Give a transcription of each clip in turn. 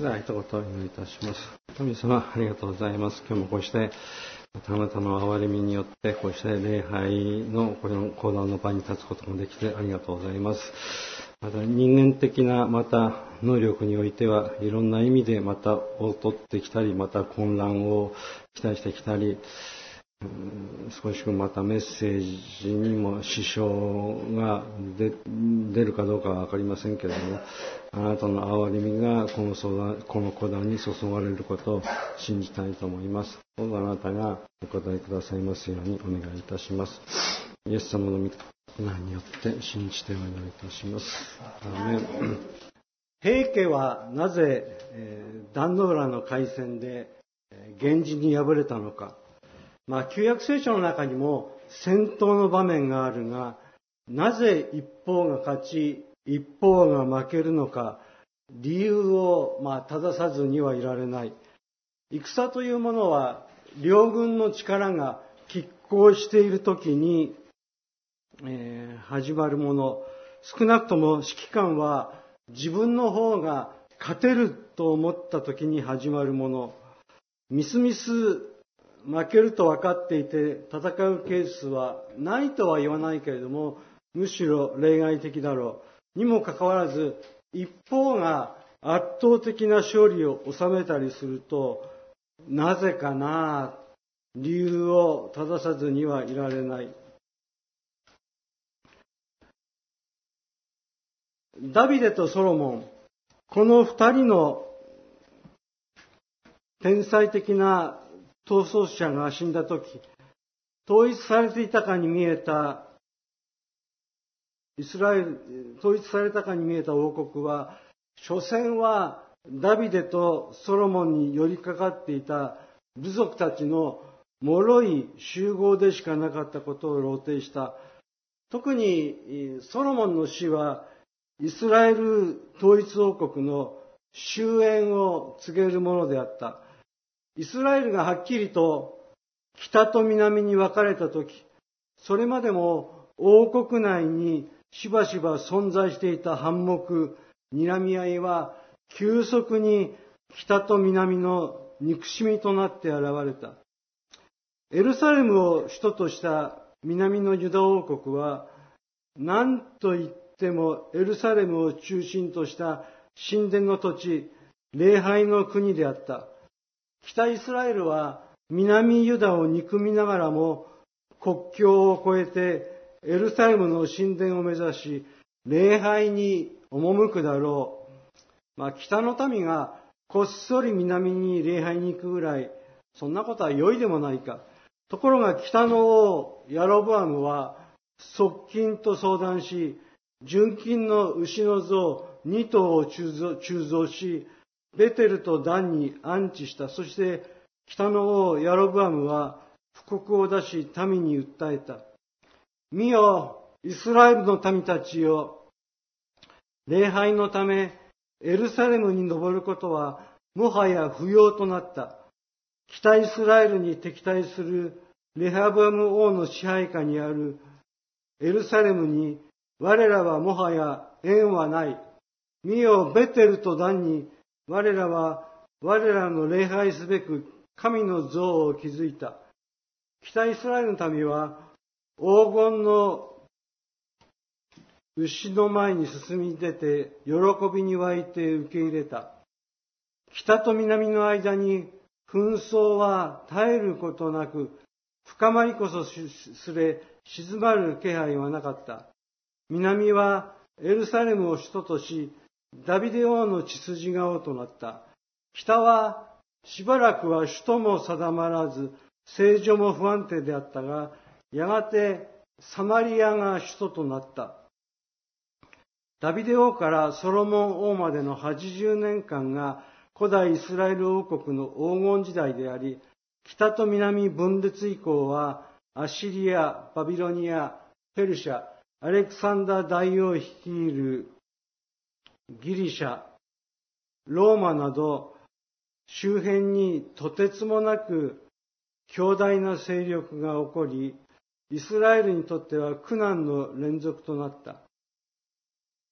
では一言お祈りいたします。神様、ありがとうございます。今日もこうして、あなたの憐れみによって、こうして礼拝のこの講談の場に立つこともできてありがとうございます。また人間的なまた能力においてはいろんな意味でまた劣ってきたり、また混乱を期待してきたり、少しまたメッセージにも支障が出るかどうかは分かりませんけれども、あなたの憐れみがこの相談この講談に注がれることを信じたいと思います。どうぞあなたがお答えくださいますようにお願いいたします。イエス様の御名によって信じてお祈りいたします。アメン平家はなぜ、えー、壇ノ浦の海戦で、え、源氏に敗れたのか。まあ、旧約聖書の中にも戦闘の場面があるが、なぜ一方が勝ち、一方が負けるのか、理由を、まあ、正さずにはいられない。戦というものは、両軍の力が拮抗している時に、えー、始まるもの。少なくとも指揮官は自分の方が勝てると思った時に始まるもの。みすみす負けると分かっていて戦うケースはないとは言わないけれども、むしろ例外的だろう。にもかかわらず、一方が圧倒的な勝利を収めたりすると、なぜかな理由を正さずにはいられない。ダビデとソロモン、この二人の天才的な逃走者が死んだ時、統一されていたかに見えた、イスラエル、統一されたかに見えた王国は、所詮はダビデとソロモンに寄りかかっていた部族たちの脆い集合でしかなかったことを露呈した。特にソロモンの死はイスラエル統一王国の終焉を告げるものであった。イスラエルがはっきりと北と南に分かれたとき、それまでも王国内にしばしば存在していた反目、睨み合いは急速に北と南の憎しみとなって現れた。エルサレムを首都とした南のユダ王国は、何と言ってもエルサレムを中心とした神殿の土地、礼拝の国であった。北イスラエルは南ユダを憎みながらも国境を越えてエルサレムの神殿を目指し礼拝に赴くだろう。まあ、北の民がこっそり南に礼拝に行くぐらい、そんなことは良いでもないか。ところが北の王、ヤロブアムは、側近と相談し、純金の牛の像2頭を鋳造し、ベテルとダンに安置した。そして北の王ヤロブアムは布告を出し民に訴えた。見よ、イスラエルの民たちよ。礼拝のためエルサレムに登ることはもはや不要となった。北イスラエルに敵対するレハブアム王の支配下にあるエルサレムに我らはもはや縁はない。見よ、ベテルとダンに我らは我らの礼拝すべく神の像を築いた。北イスラエルの民は黄金の牛の前に進み出て喜びに湧いて受け入れた。北と南の間に紛争は絶えることなく深まりこそすれ静まる気配はなかった。南はエルサレムを首都としダビデ王の血筋が王となった。北はしばらくは首都も定まらず、政情も不安定であったが、やがてサマリアが首都となった。ダビデ王からソロモン王までの80年間が古代イスラエル王国の黄金時代であり、北と南分裂以降はアシリア、バビロニア、ペルシャ、アレクサンダー大王率いるギリシャ、ローマなど周辺にとてつもなく強大な勢力が起こり、イスラエルにとっては苦難の連続となった。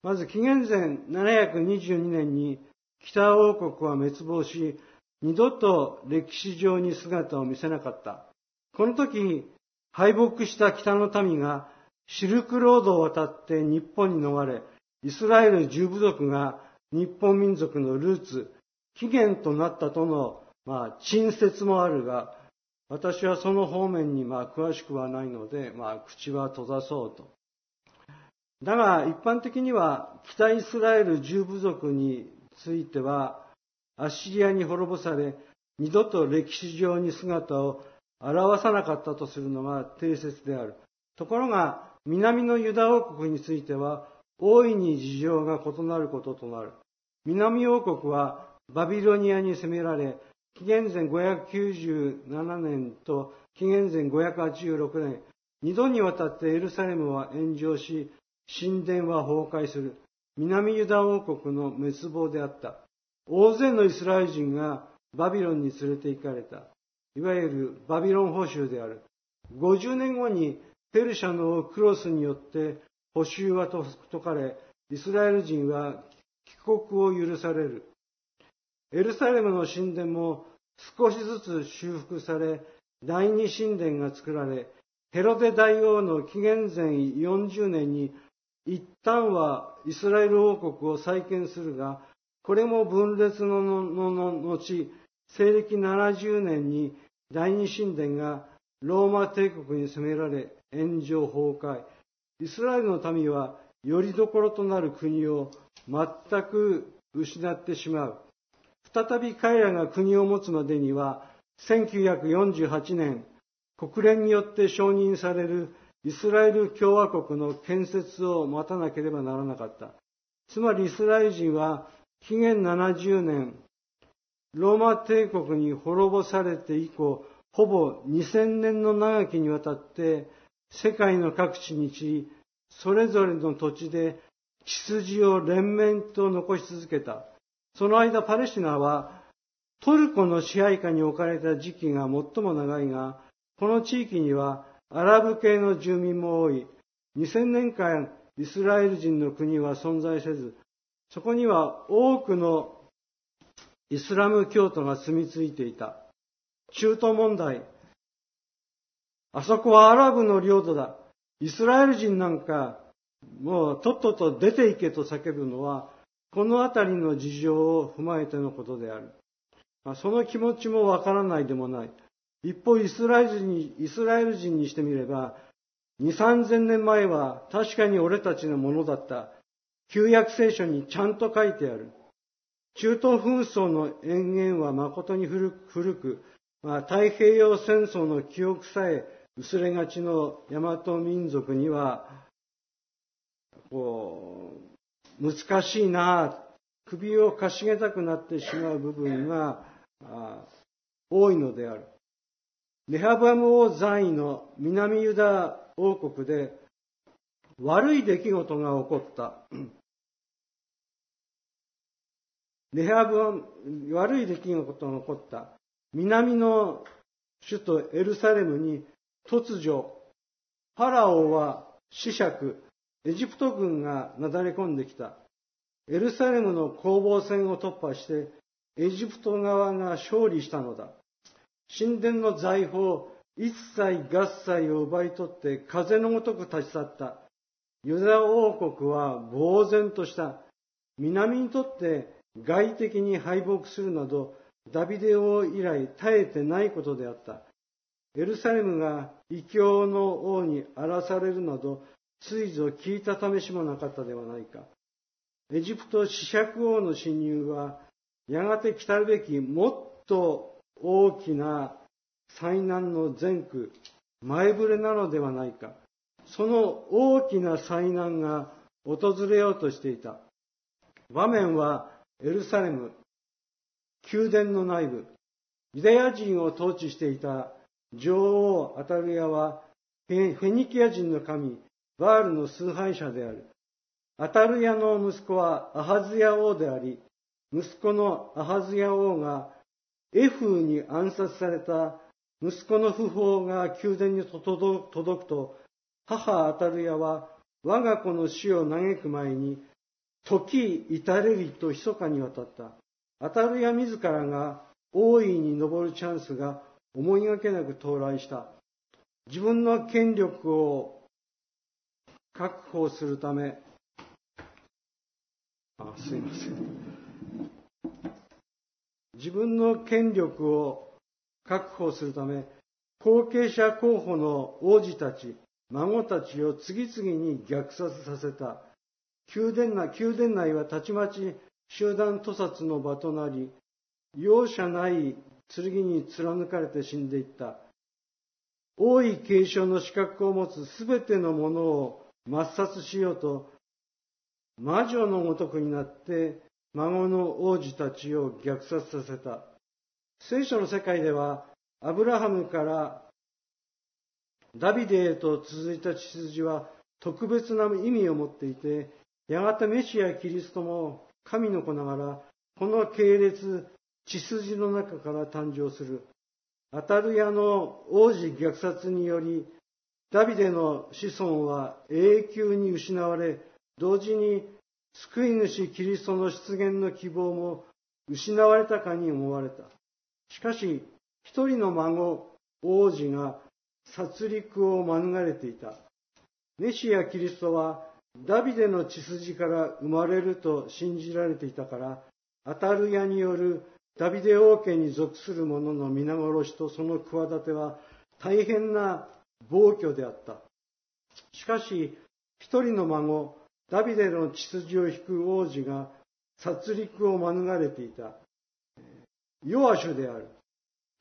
まず紀元前722年に北王国は滅亡し、二度と歴史上に姿を見せなかった。この時、敗北した北の民がシルクロードを渡って日本に逃れ、イスラエル十部族が日本民族のルーツ、起源となったとの、まあ、陳説もあるが、私はその方面にまあ詳しくはないので、まあ、口は閉ざそうと。だが、一般的には、北イスラエル十部族については、アッシリアに滅ぼされ、二度と歴史上に姿を現さなかったとするのが定説である。ところが、南のユダ王国については、大いに事情が異なることとなる。南王国はバビロニアに攻められ、紀元前597年と紀元前586年、二度にわたってエルサレムは炎上し、神殿は崩壊する。南ユダ王国の滅亡であった。大勢のイスラエル人がバビロンに連れて行かれた。いわゆるバビロン捕囚である。50年後にペルシャのクロスによって捕囚は解かれ、イスラエル人は帰国を許される。エルサレムの神殿も少しずつ修復され、第二神殿が作られ、ヘロデ大王の紀元前40年に一旦はイスラエル王国を再建するが、これも分裂の後、西暦70年に第二神殿がローマ帝国に攻められ炎上崩壊。イスラエルの民はよりどころとなる国を全く失ってしまう。再び彼らが国を持つまでには、1948年、国連によって承認されるイスラエル共和国の建設を待たなければならなかった。つまりイスラエル人は紀元70年、ローマ帝国に滅ぼされて以降、ほぼ2000年の長きにわたって世界の各地に散り、それぞれの土地で血筋を連綿と残し続けた。その間パレスチナはトルコの支配下に置かれた時期が最も長いが、この地域にはアラブ系の住民も多い。2000年間イスラエル人の国は存在せず、そこには多くのイスラム教徒が住み着いていた。中東問題。あそこはアラブの領土だ。イスラエル人なんか、もうとっとと出て行けと叫ぶのは、この辺りの事情を踏まえてのことである。まその気持ちもわからないでもない。一方、イスラエル人に、イスラエル人にしてみれば、二三千年前は確かに俺たちのものだった。旧約聖書にちゃんと書いてある。中東紛争の延々は誠に古く、まあ、太平洋戦争の記憶さえ薄れがちの大和民族には、こう、難しいな、首をかしげたくなってしまう部分が多いのである。レハブアム王在位の南ユダ王国で悪い出来事が起こった。レハブアム、悪い出来事が起こった。南の首都エルサレムに突如、ファラオは死者、エジプト軍がなだれ込んできた。エルサレムの攻防戦を突破して、エジプト側が勝利したのだ。神殿の財宝、一切合切を奪い取って風のごとく立ち去った。ユダ王国は呆然とした。南にとって外的に敗北するなど、ダビデ王以来絶えてないことであった。エルサレムが異教の王に荒らされるなど、ついぞ聞いた試しもなかったではないか。エジプト死尺王の侵入は、やがて来たるべきもっと大きな災難の前区、前触れなのではないか。その大きな災難が訪れようとしていた。場面はエルサレム、宮殿の内部、ユダヤ人を統治していた女王アタルヤはフェニキア人の神、バールの崇拝者である。アタルヤの息子はアハズヤ王であり、息子のアハズヤ王がエフーに暗殺された息子の訃報が宮殿に届くと、母アタルヤは我が子の死を嘆く前に、時至れりと密かに渡った。アタルヤ自らが王位に上るチャンスが思いがけなく到来した。自分の権力を確保するため、あ、すいません。自分の権力を確保するため、後継者候補の王子たち、孫たちを次々に虐殺させた。宮殿内宮殿内はたちまち集団屠殺の場となり、容赦ない剣に貫かれて死んでいった。王位継承の資格を持つすべてのものを抹殺しようと、魔女のごとくになって孫の王子たちを虐殺させた。聖書の世界では、アブラハムからダビデへと続いた血筋は特別な意味を持っていて、やがてメシア・キリストも神の子ながら、この系列、血筋の中から誕生する。アタルヤの王子虐殺により、ダビデの子孫は永久に失われ、同時に救い主キリストの出現の希望も失われたかに思われた。しかし、一人の孫、王子が殺戮を免れていた。メシア・キリストはダビデの血筋から生まれると信じられていたから、アタルヤによるダビデ王家に属する者の皆殺しとその企ては大変な暴挙であった。しかし、一人の孫、ダビデの血筋を引く王子が殺戮を免れていた。ヨアシュである。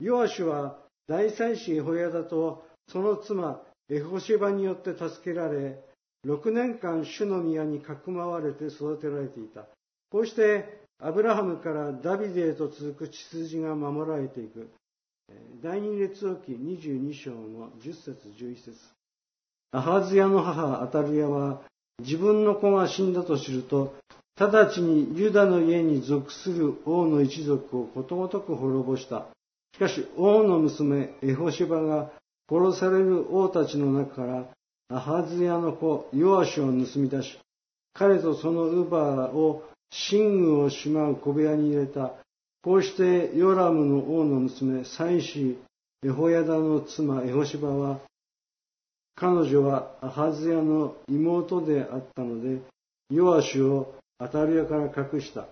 ヨアシュは大祭司ホヤダとその妻エホシバによって助けられ、6年間主の宮にかくまわれて育てられていた。こうしてアブラハムからダビデへと続く血筋が守られていく。第二列王記22章の10節11節アハズヤの母アタルヤは自分の子が死んだと知ると、直ちにユダの家に属する王の一族をことごとく滅ぼした。しかし王の娘エホシバが殺される王たちの中からアハズヤの子ヨアシを盗み出し、彼とそのウバーを寝具をしまう小部屋に入れた。こうしてヨラムの王の娘、妻子エホヤダの妻エホシバは、彼女はアハズヤの妹であったので、ヨアシュをアタルヤから隠した。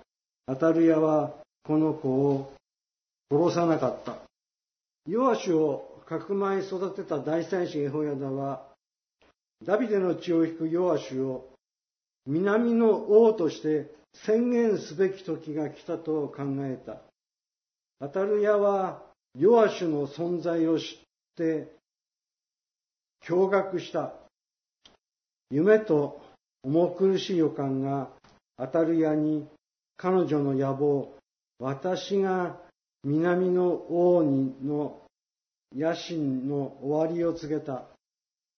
アタルヤはこの子を殺さなかった。ヨアシュをかくまい育てた大祭司エホヤダは、ダビデの血を引くヨアシュを南の王として宣言すべき時が来たと考えた。アタルヤはヨアシュの存在を知って驚愕した。夢と重苦しい予感がアタルヤに彼女の野望、私が南の王にの野心の終わりを告げた。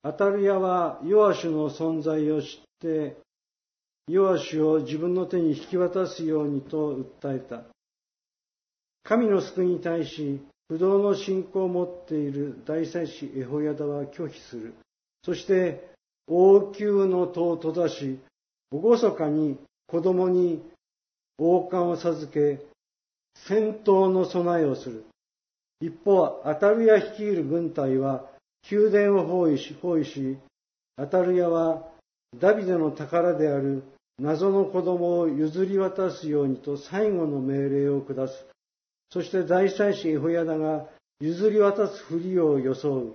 アタルヤはヨアシュの存在を知ってヨアシュを自分の手に引き渡すようにと訴えた。神の救いに対し、不動の信仰を持っている大祭司エホヤダは拒否する。そして、王宮の戸を閉ざし、厳かに子供に王冠を授け、戦闘の備えをする。一方、アタルヤ率いる軍隊は宮殿を包囲し、包囲し、アタルヤはダビデの宝である謎の子供を譲り渡すようにと最後の命令を下す。そして大祭司エホヤダが譲り渡すふりを装う。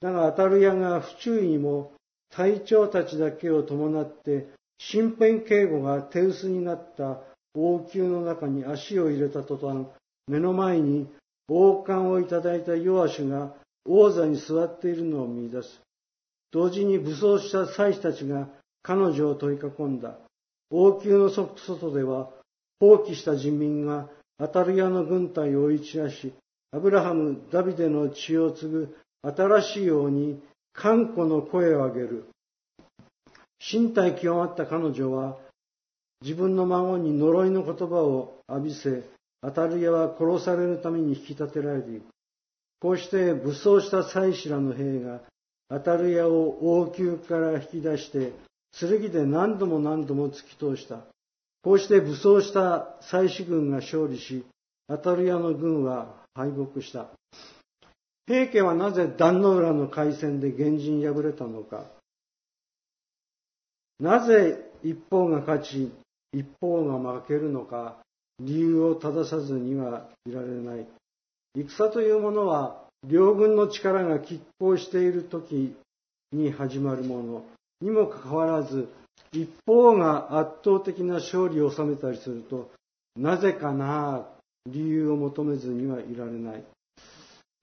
だがアタルヤが不注意にも隊長たちだけを伴って身辺警護が手薄になった王宮の中に足を入れた途端、目の前に王冠をいただいたヨアシュが王座に座っているのを見出す。同時に武装した祭司たちが彼女を取り囲んだ。王宮の外では、放棄した人民がアタルヤの軍隊を追い散らし、アブラハム、ダビデの血を継ぐ新しい王に看護の声を上げる。身体極まった彼女は、自分の孫に呪いの言葉を浴びせ、アタルヤは殺されるために引き立てられていく。こうして武装した祭司らの兵がアタルヤを王宮から引き出して、剣で何度も何度も突き通した。こうして武装した祭司軍が勝利し、アタルヤの軍は敗北した。平家はなぜ壇の浦の海戦で源氏に敗れたのか。なぜ一方が勝ち、一方が負けるのか、理由を正さずにはいられない。戦というものは、両軍の力が拮抗している時に始まるものにもかかわらず、一方が圧倒的な勝利を収めたりすると、なぜかな理由を求めずにはいられない。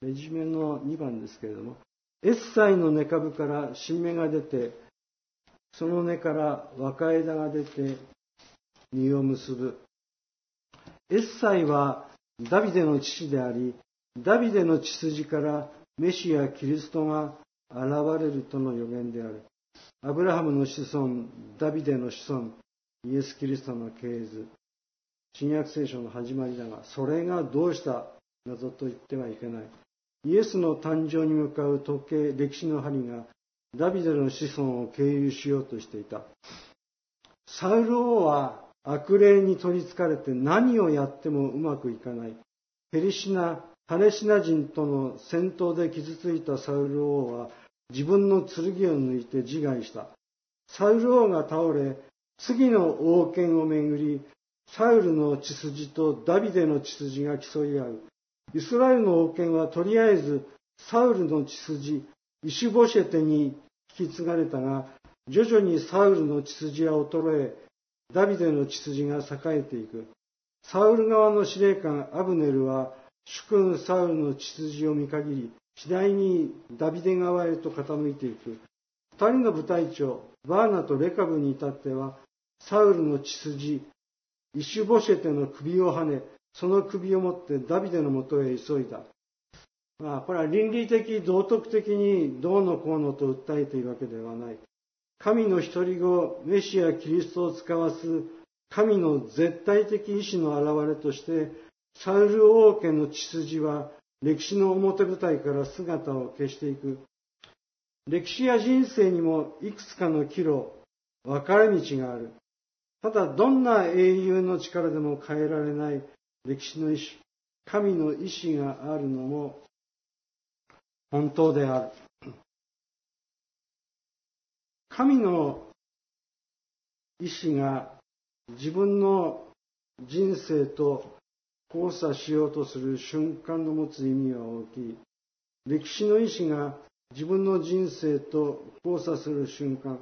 レジュメの2番ですけれども、エッサイの根株から新芽が出て、その根から若枝が出て実を結ぶ。エッサイはダビデの父であり、ダビデの血筋からメシア・キリストが現れるとの予言である。アブラハムの子孫、ダビデの子孫、イエス・キリストの系図。新約聖書の始まりだが、それがどうした？などと言ってはいけない。イエスの誕生に向かう時計、歴史の針がダビデの子孫を経由しようとしていた。サウル王は悪霊に取りつかれて何をやってもうまくいかない。ペリシナ、パレシナ人との戦闘で傷ついたサウル王は自分の剣を抜いて自害した。サウル王が倒れ、次の王権をめぐり、サウルの血筋とダビデの血筋が競い合う。イスラエルの王権はとりあえずサウルの血筋、イシュボシェテに引き継がれたが、徐々にサウルの血筋は衰え、ダビデの血筋が栄えていく。サウル側の司令官アブネルは、主君サウルの血筋を見限り、次第にダビデ側へと傾いていく。二人の部隊長、バーナとレカブに至っては、サウルの血筋、イシュボシェテの首をはね、その首を持ってダビデのもとへ急いだ。まあ、これは倫理的、道徳的にどうのこうのと訴えているわけではない。神の一人子、メシア・キリストを使わす神の絶対的意志の表れとして、サウル王家の血筋は歴史の表舞台から姿を消していく。歴史や人生にもいくつかの岐路、分かれ道がある。ただどんな英雄の力でも変えられない歴史の意志、神の意志があるのも本当である。神の意志が自分の人生と交差しようとする瞬間の持つ意味は大きい。歴史の意志が自分の人生と交差する瞬間、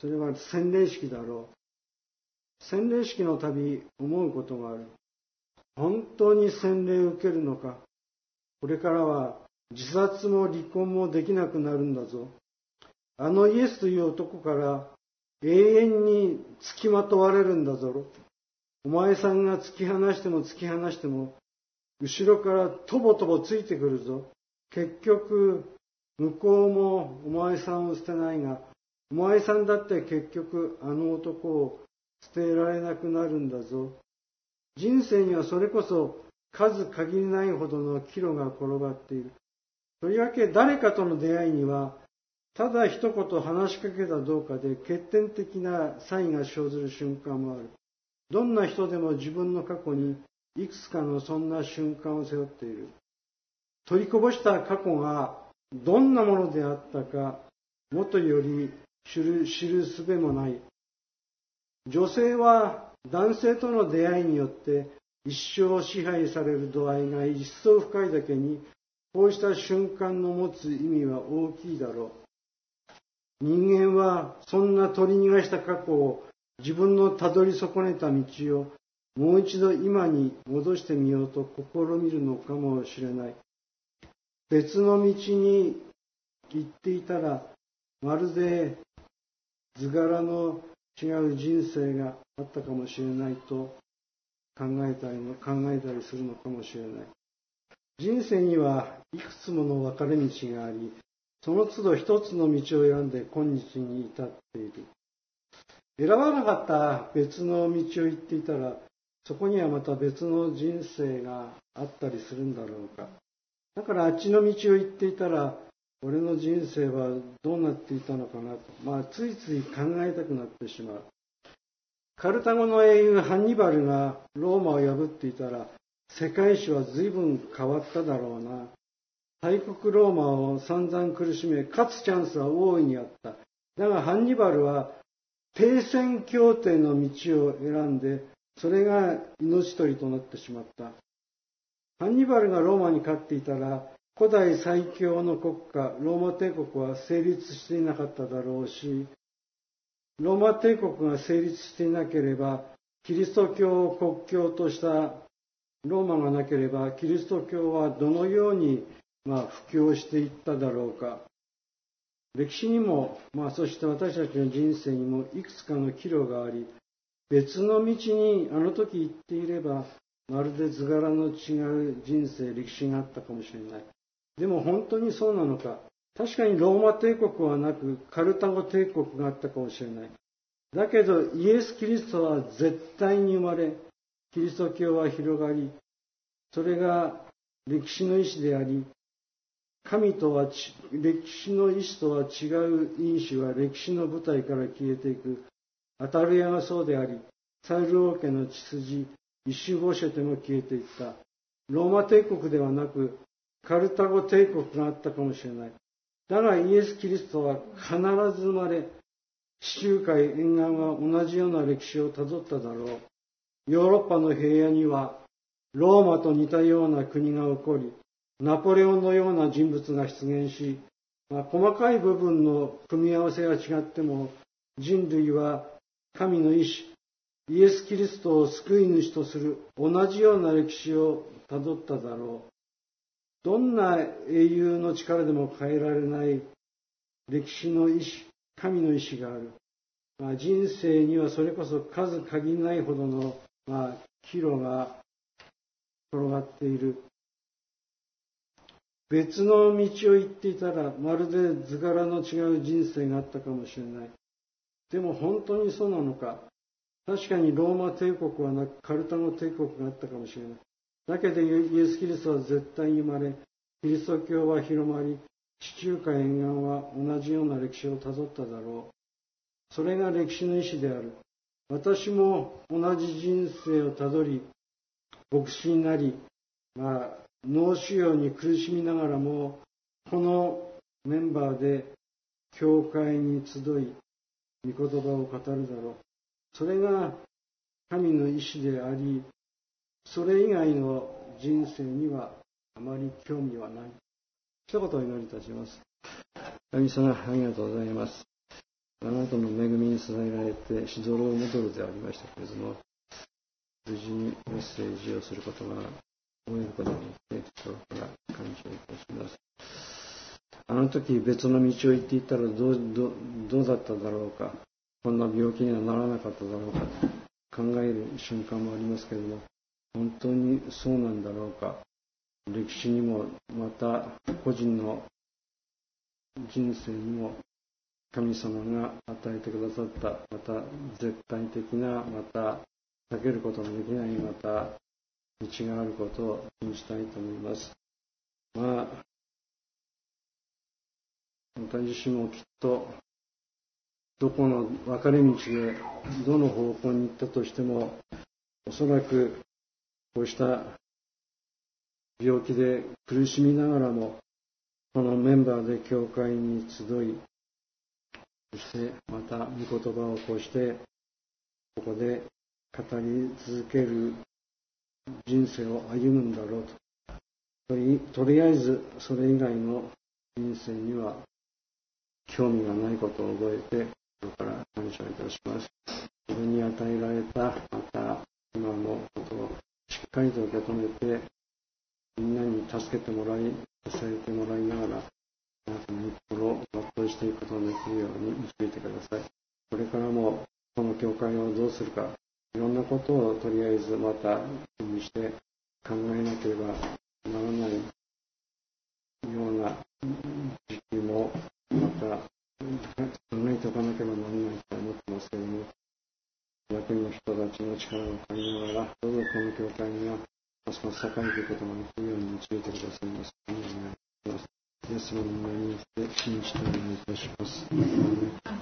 それは洗礼式だろう。洗礼式の度思うことがある。本当に洗礼を受けるのか。これからは自殺も離婚もできなくなるんだぞ。あのイエスという男から永遠に付きまとわれるんだぞ。お前さんが突き放しても突き放しても、後ろからとぼとぼついてくるぞ。結局、向こうもお前さんを捨てないが、お前さんだって結局あの男を捨てられなくなるんだぞ。人生にはそれこそ数限りないほどの岐路が転がっている。とりわけ誰かとの出会いには、ただ一言話しかけたどうかで決定的な差異が生ずる瞬間もある。どんな人でも自分の過去にいくつかのそんな瞬間を背負っている。取りこぼした過去がどんなものであったか、もとより知る知るすべもない。女性は男性との出会いによって一生支配される度合いが一層深いだけにこうした瞬間の持つ意味は大きいだろう。人間はそんな取り逃がした過去を自分のたどり損ねた道をもう一度今に戻してみようと試みるのかもしれない。別の道に行っていたら、まるで図柄の違う人生があったかもしれないと考えたり考えたりするのかもしれない。人生にはいくつもの分かれ道があり、その都度一つの道を選んで今日に至っている。選ばなかった別の道を行っていたら、そこにはまた別の人生があったりするんだろうか。だからあっちの道を行っていたら、俺の人生はどうなっていたのかなと、まあ、ついつい考えたくなってしまう。カルタゴの英雄ハンニバルがローマを破っていたら世界史は随分変わっただろうな。大国ローマを散々苦しめ、勝つチャンスは大いにあった。だがハンニバルは停戦協定の道を選んで、それが命取りとなってしまった。ハンニバルがローマに勝っていたら、古代最強の国家、ローマ帝国は成立していなかっただろうし、ローマ帝国が成立していなければ、キリスト教を国教としたローマがなければ、キリスト教はどのように、まあ、布教していっただろうか。歴史にも、まあ、そして私たちの人生にもいくつかの岐路があり、別の道にあの時行っていれば、まるで図柄の違う人生、歴史があったかもしれない。でも本当にそうなのか。確かにローマ帝国はなく、カルタゴ帝国があったかもしれない。だけど、イエス・キリストは絶対に生まれ、キリスト教は広がり、それが歴史の意志であり、神とは歴史の意志とは違う因子は歴史の舞台から消えていく。アタルヤがそうであり、サイル王家の血筋、一周ボシェテも消えていった。ローマ帝国ではなく、カルタゴ帝国があったかもしれない。だがイエス・キリストは必ず生まれ、地中海沿岸は同じような歴史をたどっただろう。ヨーロッパの平野には、ローマと似たような国が起こり、ナポレオンのような人物が出現し、まあ、細かい部分の組み合わせが違っても、人類は神の意志、イエス・キリストを救い主とする同じような歴史をたどっただろう。どんな英雄の力でも変えられない歴史の意志、神の意志がある。まあ、人生にはそれこそ数限りないほどの、まあ、岐路が転がっている。別の道を行っていたら、まるで図柄の違う人生があったかもしれない。でも本当にそうなのか。確かにローマ帝国はなく、カルタゴ帝国があったかもしれない。だけどイエス・キリストは絶対に生まれ、キリスト教は広まり、地中海沿岸は同じような歴史をたどっただろう。それが歴史の意志である。私も同じ人生をたどり、牧師になり、まあ、脳腫瘍に苦しみながらも、このメンバーで教会に集い、御言葉を語るだろう。それが神の意志であり、それ以外の人生にはあまり興味はない。一言お祈りいたします。神様、ありがとうございます。あなたの恵みに支えられて、しどろを戻るでありましたけれども、無事にメッセージをすることが終えることができて、心から感謝いたします。あの時別の道を行っていたらどうどどうだっただろうか、こんな病気にはならなかっただろうか考える瞬間もありますけれども、本当にそうなんだろうか。歴史にも、また個人の人生にも神様が与えてくださった、また絶対的な、また避けることのできない、また道があることを信じたいと思います。まあ、私自身もきっと、どこの分かれ道で、どの方向に行ったとしても、おそらくこうした病気で苦しみながらも、このメンバーで教会に集い、そしてまた御言葉をこうして、ここで語り続ける人生を歩むんだろうと。とりあえずそれ以外の人生には興味がないことを覚えて、これから感謝いたします。自分に与えられた、また今のことをしっかりと受け止めて、みんなに助けてもらい、支えてもらいながら、あなたの心を全うしていくことができるように導いてください。これからも、この教会をどうするか、いろんなことをとりあえずまた気にして考えなければならないような時期もまた考えておかなければならないと思ってますけれども、役員の人たちの力を借りながら、どうぞこの教会がますます栄えていくことができるように導いてくださいます。お願いします。イエス様の名によって信じてお願いいたします。